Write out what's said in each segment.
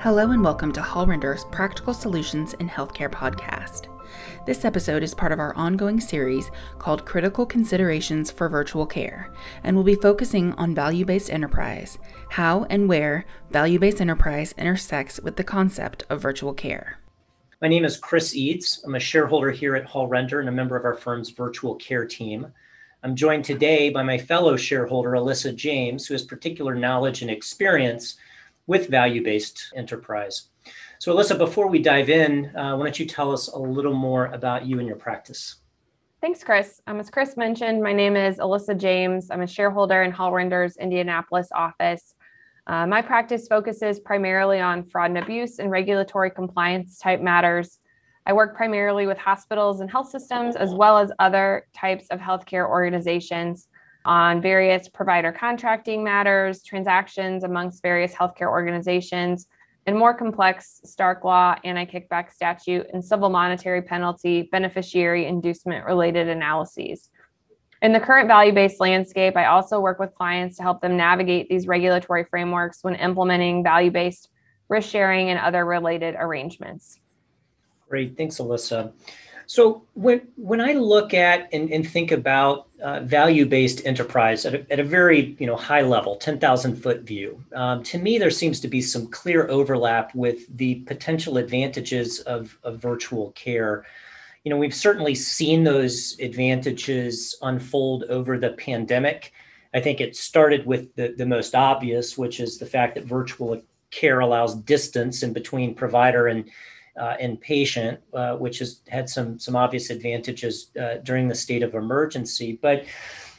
Hello and welcome to Hall Render's Practical Solutions in Healthcare podcast. This episode is part of our ongoing series called Critical Considerations for Virtual Care, and we'll be focusing on value based enterprise, how and where value based enterprise intersects with the concept of virtual care. My name is Chris Eads. I'm a shareholder here at Hall Render and a member of our firm's virtual care team. I'm joined today by my fellow shareholder, Alyssa James, who has particular knowledge and experience with value based enterprise. So, Alyssa, before we dive in, uh, why don't you tell us a little more about you and your practice? Thanks, Chris. Um, as Chris mentioned, my name is Alyssa James. I'm a shareholder in Hall Render's Indianapolis office. Uh, my practice focuses primarily on fraud and abuse and regulatory compliance type matters. I work primarily with hospitals and health systems, as well as other types of healthcare organizations on various provider contracting matters, transactions amongst various healthcare organizations, and more complex Stark Law, anti kickback statute, and civil monetary penalty beneficiary inducement related analyses. In the current value based landscape, I also work with clients to help them navigate these regulatory frameworks when implementing value based risk sharing and other related arrangements. Great. Thanks, Alyssa. So when when I look at and, and think about uh, value-based enterprise at a, at a very you know high level, ten thousand foot view, um, to me there seems to be some clear overlap with the potential advantages of, of virtual care. You know, we've certainly seen those advantages unfold over the pandemic. I think it started with the, the most obvious, which is the fact that virtual care allows distance in between provider and uh, and patient, uh, which has had some some obvious advantages uh, during the state of emergency. But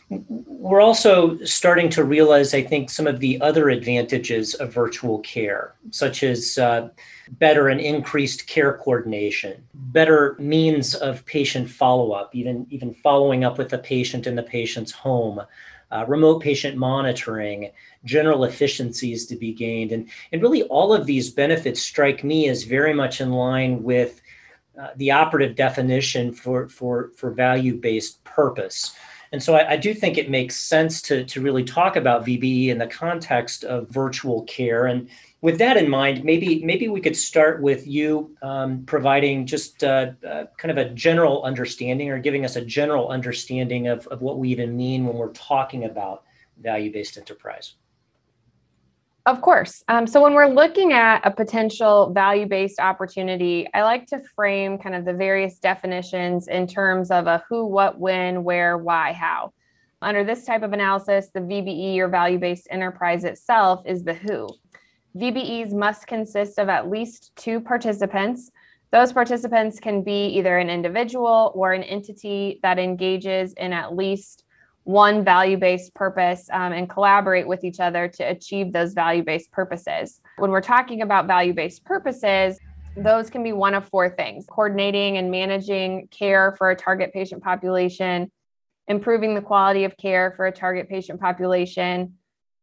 we're also starting to realize, I think, some of the other advantages of virtual care, such as uh, better and increased care coordination, better means of patient follow up, even even following up with the patient in the patient's home uh, remote patient monitoring, general efficiencies to be gained. And, and really, all of these benefits strike me as very much in line with uh, the operative definition for, for, for value based purpose. And so I, I, do think it makes sense to, to really talk about VBE in the context of virtual care. And with that in mind, maybe maybe we could start with you um, providing just uh, uh, kind of a general understanding or giving us a general understanding of, of what we even mean when we're talking about value-based enterprise. Of course. Um, so when we're looking at a potential value-based opportunity, I like to frame kind of the various definitions in terms of a who, what, when, where, why, how. Under this type of analysis, the VBE or value-based enterprise itself is the who. VBEs must consist of at least two participants. Those participants can be either an individual or an entity that engages in at least one value based purpose um, and collaborate with each other to achieve those value based purposes. When we're talking about value based purposes, those can be one of four things coordinating and managing care for a target patient population, improving the quality of care for a target patient population,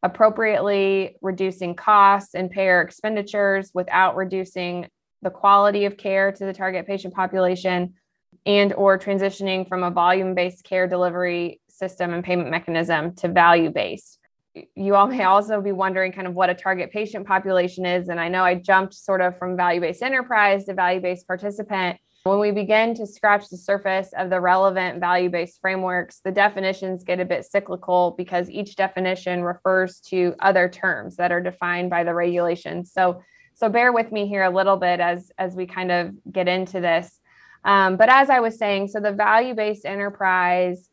appropriately reducing costs and payer expenditures without reducing the quality of care to the target patient population and or transitioning from a volume-based care delivery system and payment mechanism to value-based you all may also be wondering kind of what a target patient population is and i know i jumped sort of from value-based enterprise to value-based participant when we begin to scratch the surface of the relevant value based frameworks, the definitions get a bit cyclical because each definition refers to other terms that are defined by the regulations. So, so bear with me here a little bit as, as we kind of get into this. Um, but as I was saying, so the value based enterprise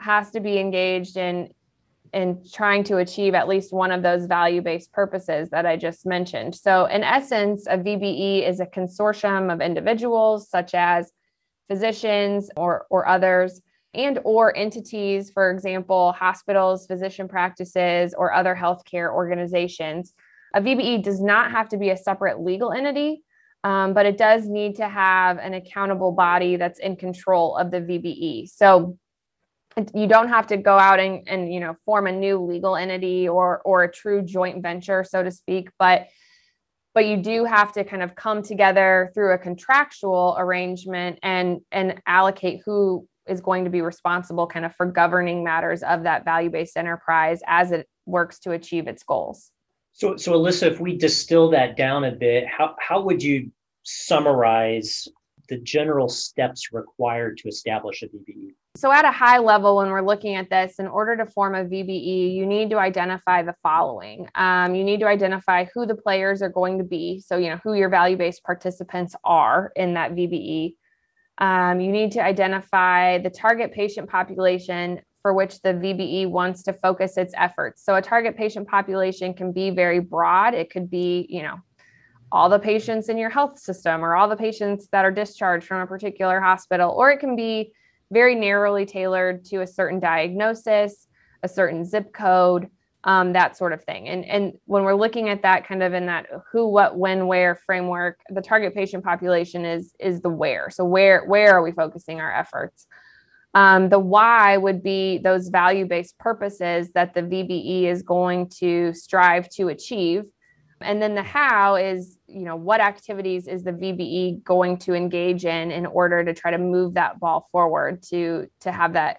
has to be engaged in in trying to achieve at least one of those value based purposes that I just mentioned. So, in essence, a VBE is a consortium of individuals, such as physicians or, or others and or entities for example hospitals physician practices or other healthcare organizations a vbe does not have to be a separate legal entity um, but it does need to have an accountable body that's in control of the vbe so you don't have to go out and, and you know form a new legal entity or or a true joint venture so to speak but but you do have to kind of come together through a contractual arrangement and and allocate who is going to be responsible kind of for governing matters of that value-based enterprise as it works to achieve its goals. So, so Alyssa, if we distill that down a bit, how, how would you summarize the general steps required to establish a VBE? So, at a high level, when we're looking at this, in order to form a VBE, you need to identify the following. Um, you need to identify who the players are going to be. So, you know, who your value based participants are in that VBE. Um, you need to identify the target patient population for which the VBE wants to focus its efforts. So, a target patient population can be very broad. It could be, you know, all the patients in your health system or all the patients that are discharged from a particular hospital, or it can be very narrowly tailored to a certain diagnosis, a certain zip code, um, that sort of thing. And, and when we're looking at that kind of in that who, what, when, where framework, the target patient population is is the where. So where where are we focusing our efforts? Um, the why would be those value-based purposes that the VBE is going to strive to achieve and then the how is you know what activities is the vbe going to engage in in order to try to move that ball forward to to have that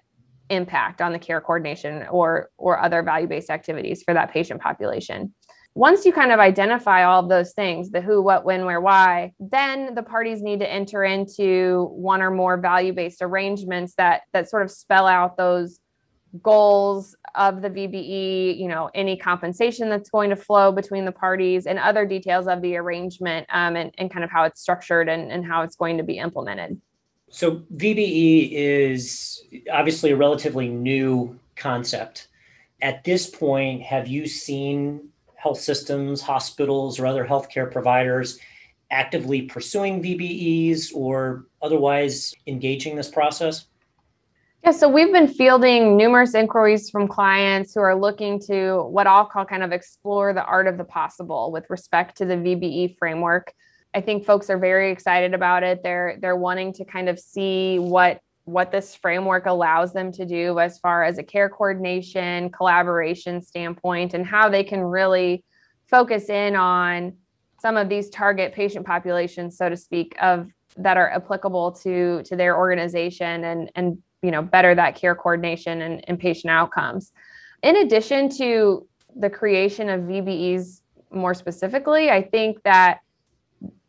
impact on the care coordination or or other value based activities for that patient population? Once you kind of identify all of those things the who what when where why then the parties need to enter into one or more value based arrangements that that sort of spell out those goals of the VBE, you know, any compensation that's going to flow between the parties and other details of the arrangement um, and, and kind of how it's structured and, and how it's going to be implemented. So VBE is obviously a relatively new concept. At this point, have you seen health systems, hospitals, or other healthcare providers actively pursuing VBEs or otherwise engaging this process? Yeah, so we've been fielding numerous inquiries from clients who are looking to what I'll call kind of explore the art of the possible with respect to the VBE framework. I think folks are very excited about it. They're they're wanting to kind of see what what this framework allows them to do as far as a care coordination, collaboration standpoint and how they can really focus in on some of these target patient populations so to speak of that are applicable to to their organization and and you know better that care coordination and, and patient outcomes. In addition to the creation of vbes more specifically i think that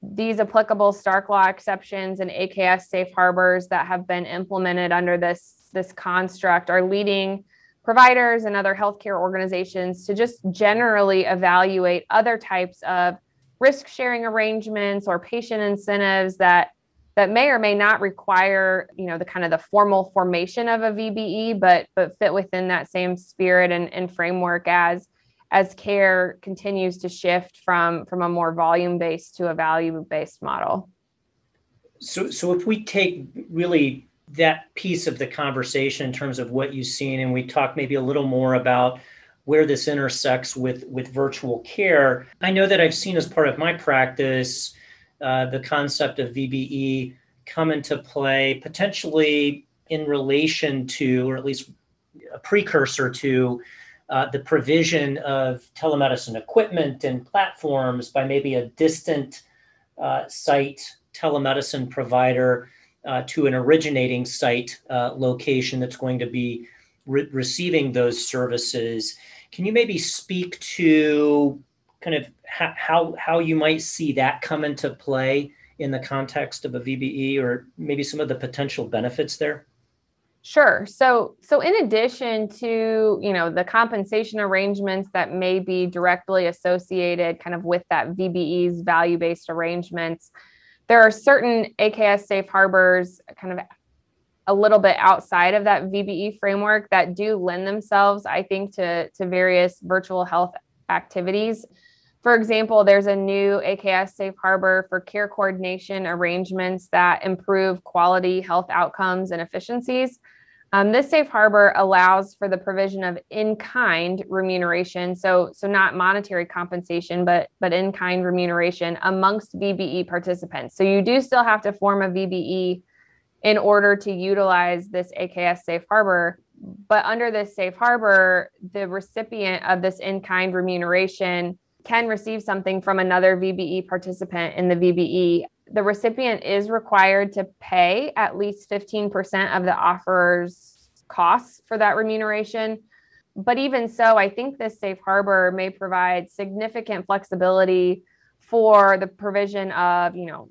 these applicable stark law exceptions and aks safe harbors that have been implemented under this this construct are leading providers and other healthcare organizations to just generally evaluate other types of risk sharing arrangements or patient incentives that that may or may not require you know the kind of the formal formation of a vbe but but fit within that same spirit and, and framework as as care continues to shift from from a more volume based to a value based model. So so if we take really that piece of the conversation in terms of what you've seen and we talk maybe a little more about where this intersects with with virtual care i know that i've seen as part of my practice uh, the concept of VBE come into play potentially in relation to, or at least a precursor to, uh, the provision of telemedicine equipment and platforms by maybe a distant uh, site telemedicine provider uh, to an originating site uh, location that's going to be re- receiving those services. Can you maybe speak to kind of how how you might see that come into play in the context of a VBE or maybe some of the potential benefits there? Sure. So so in addition to, you know, the compensation arrangements that may be directly associated kind of with that VBE's value-based arrangements, there are certain AKS safe harbors kind of a little bit outside of that VBE framework that do lend themselves, I think, to, to various virtual health activities. For example, there's a new AKS safe harbor for care coordination arrangements that improve quality health outcomes and efficiencies. Um, this safe harbor allows for the provision of in-kind remuneration, so so not monetary compensation, but but in-kind remuneration amongst VBE participants. So you do still have to form a VBE in order to utilize this AKS safe harbor. But under this safe harbor, the recipient of this in-kind remuneration can receive something from another VBE participant in the VBE the recipient is required to pay at least 15% of the offer's costs for that remuneration. But even so, I think this safe harbor may provide significant flexibility for the provision of, you know,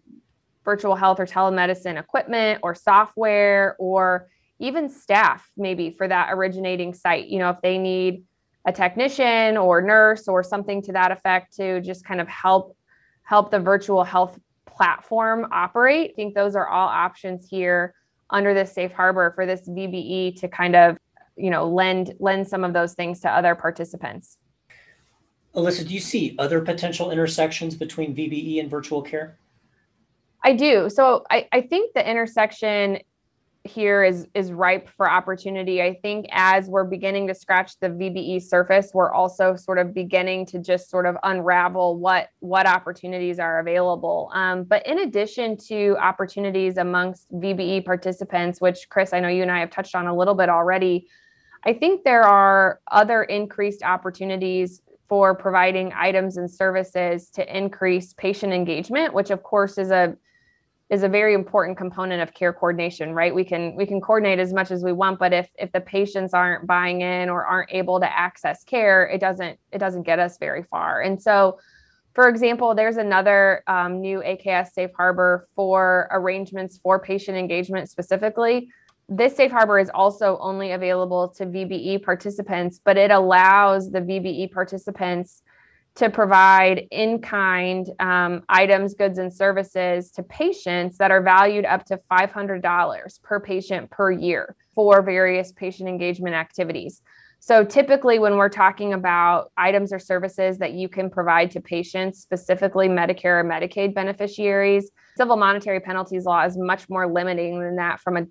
virtual health or telemedicine equipment or software or even staff maybe for that originating site. You know, if they need a technician or nurse or something to that effect to just kind of help help the virtual health platform operate. I think those are all options here under this safe harbor for this VBE to kind of, you know, lend lend some of those things to other participants. Alyssa, do you see other potential intersections between VBE and virtual care? I do. So I, I think the intersection here is is ripe for opportunity. I think as we're beginning to scratch the VBE surface, we're also sort of beginning to just sort of unravel what what opportunities are available. Um, but in addition to opportunities amongst VBE participants, which Chris, I know you and I have touched on a little bit already, I think there are other increased opportunities for providing items and services to increase patient engagement, which of course is a is a very important component of care coordination right? We can we can coordinate as much as we want but if if the patients aren't buying in or aren't able to access care it doesn't it doesn't get us very far. And so for example there's another um, new aks safe harbor for arrangements for patient engagement specifically. This safe harbor is also only available to vbe participants but it allows the vbe participants to provide in kind um, items, goods, and services to patients that are valued up to $500 per patient per year for various patient engagement activities. So, typically, when we're talking about items or services that you can provide to patients, specifically Medicare or Medicaid beneficiaries, civil monetary penalties law is much more limiting than that from a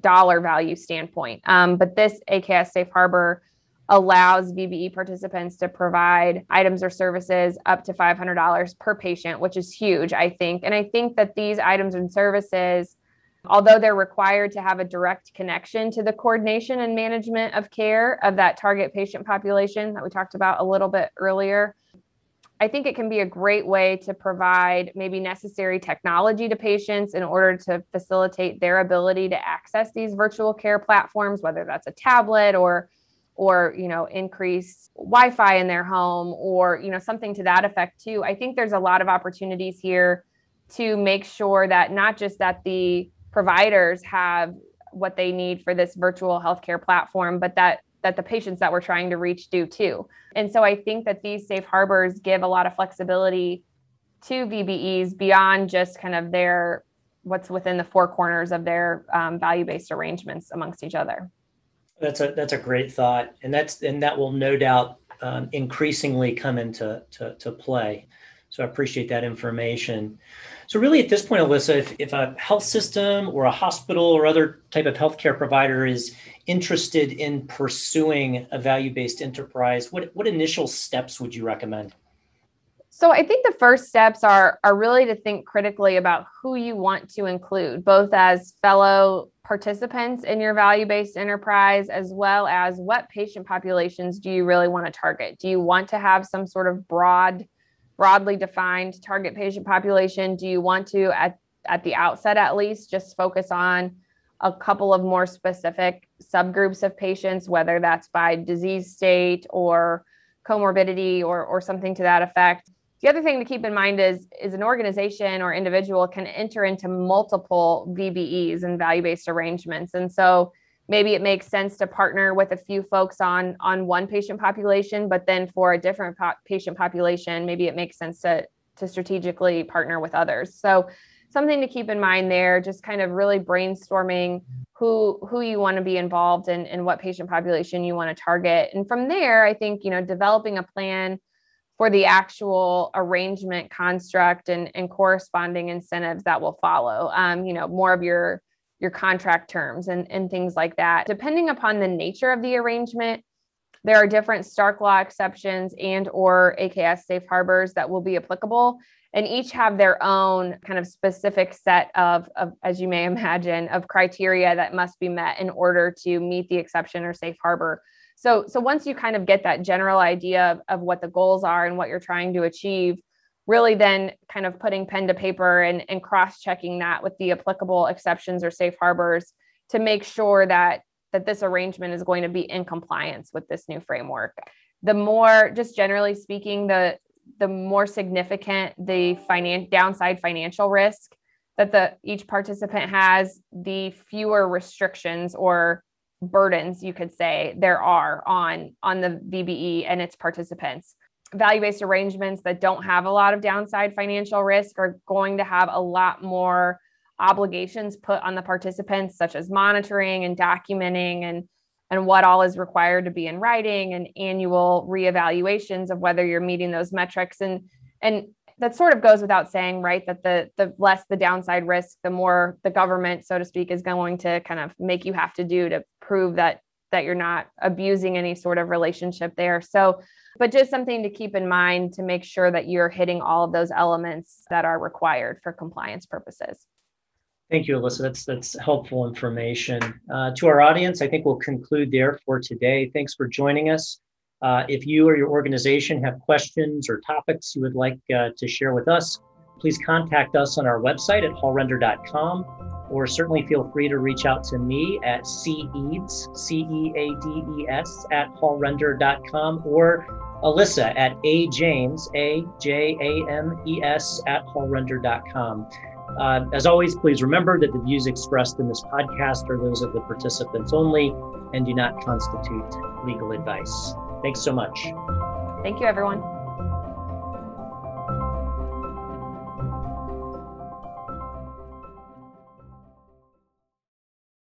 dollar value standpoint. Um, but this AKS Safe Harbor allows VBE participants to provide items or services up to $500 per patient, which is huge, I think. And I think that these items and services, although they're required to have a direct connection to the coordination and management of care of that target patient population that we talked about a little bit earlier, I think it can be a great way to provide maybe necessary technology to patients in order to facilitate their ability to access these virtual care platforms, whether that's a tablet or or you know increase wi-fi in their home or you know something to that effect too. I think there's a lot of opportunities here to make sure that not just that the providers have what they need for this virtual healthcare platform but that that the patients that we're trying to reach do too. And so i think that these safe harbors give a lot of flexibility to vbes beyond just kind of their what's within the four corners of their um, value-based arrangements amongst each other that's a that's a great thought, and that's and that will no doubt um, increasingly come into to, to play. So I appreciate that information. So really, at this point, Alyssa, if, if a health system or a hospital or other type of healthcare provider is interested in pursuing a value-based enterprise, what what initial steps would you recommend? So I think the first steps are are really to think critically about who you want to include, both as fellow participants in your value-based enterprise as well as what patient populations do you really want to target? Do you want to have some sort of broad broadly defined target patient population? Do you want to at at the outset at least just focus on a couple of more specific subgroups of patients whether that's by disease state or comorbidity or or something to that effect? The other thing to keep in mind is, is an organization or individual can enter into multiple VBEs and value-based arrangements. And so maybe it makes sense to partner with a few folks on, on one patient population, but then for a different po- patient population, maybe it makes sense to, to strategically partner with others. So something to keep in mind there, just kind of really brainstorming who who you want to be involved in and what patient population you want to target. And from there, I think, you know, developing a plan for the actual arrangement construct and, and corresponding incentives that will follow um, you know more of your your contract terms and, and things like that. Depending upon the nature of the arrangement there are different stark law exceptions and or aks safe harbors that will be applicable and each have their own kind of specific set of, of as you may imagine of criteria that must be met in order to meet the exception or safe harbor so so once you kind of get that general idea of, of what the goals are and what you're trying to achieve really then kind of putting pen to paper and, and cross checking that with the applicable exceptions or safe harbors to make sure that that this arrangement is going to be in compliance with this new framework. The more just generally speaking the the more significant the finan- downside financial risk that the each participant has the fewer restrictions or burdens you could say there are on on the VBE and its participants. Value based arrangements that don't have a lot of downside financial risk are going to have a lot more obligations put on the participants, such as monitoring and documenting and and what all is required to be in writing and annual reevaluations of whether you're meeting those metrics. And and that sort of goes without saying right that the the less the downside risk the more the government so to speak is going to kind of make you have to do to prove that that you're not abusing any sort of relationship there so but just something to keep in mind to make sure that you're hitting all of those elements that are required for compliance purposes. Thank you, Alyssa. That's that's helpful information. Uh, to our audience, I think we'll conclude there for today. Thanks for joining us. Uh, if you or your organization have questions or topics you would like uh, to share with us, please contact us on our website at hallrender.com or certainly feel free to reach out to me at ceades, C-E-A-D-E-S, at hallrender.com or Alyssa at A James, A J A M E S, at hallrender.com. Uh, as always, please remember that the views expressed in this podcast are those of the participants only and do not constitute legal advice. Thanks so much. Thank you, everyone.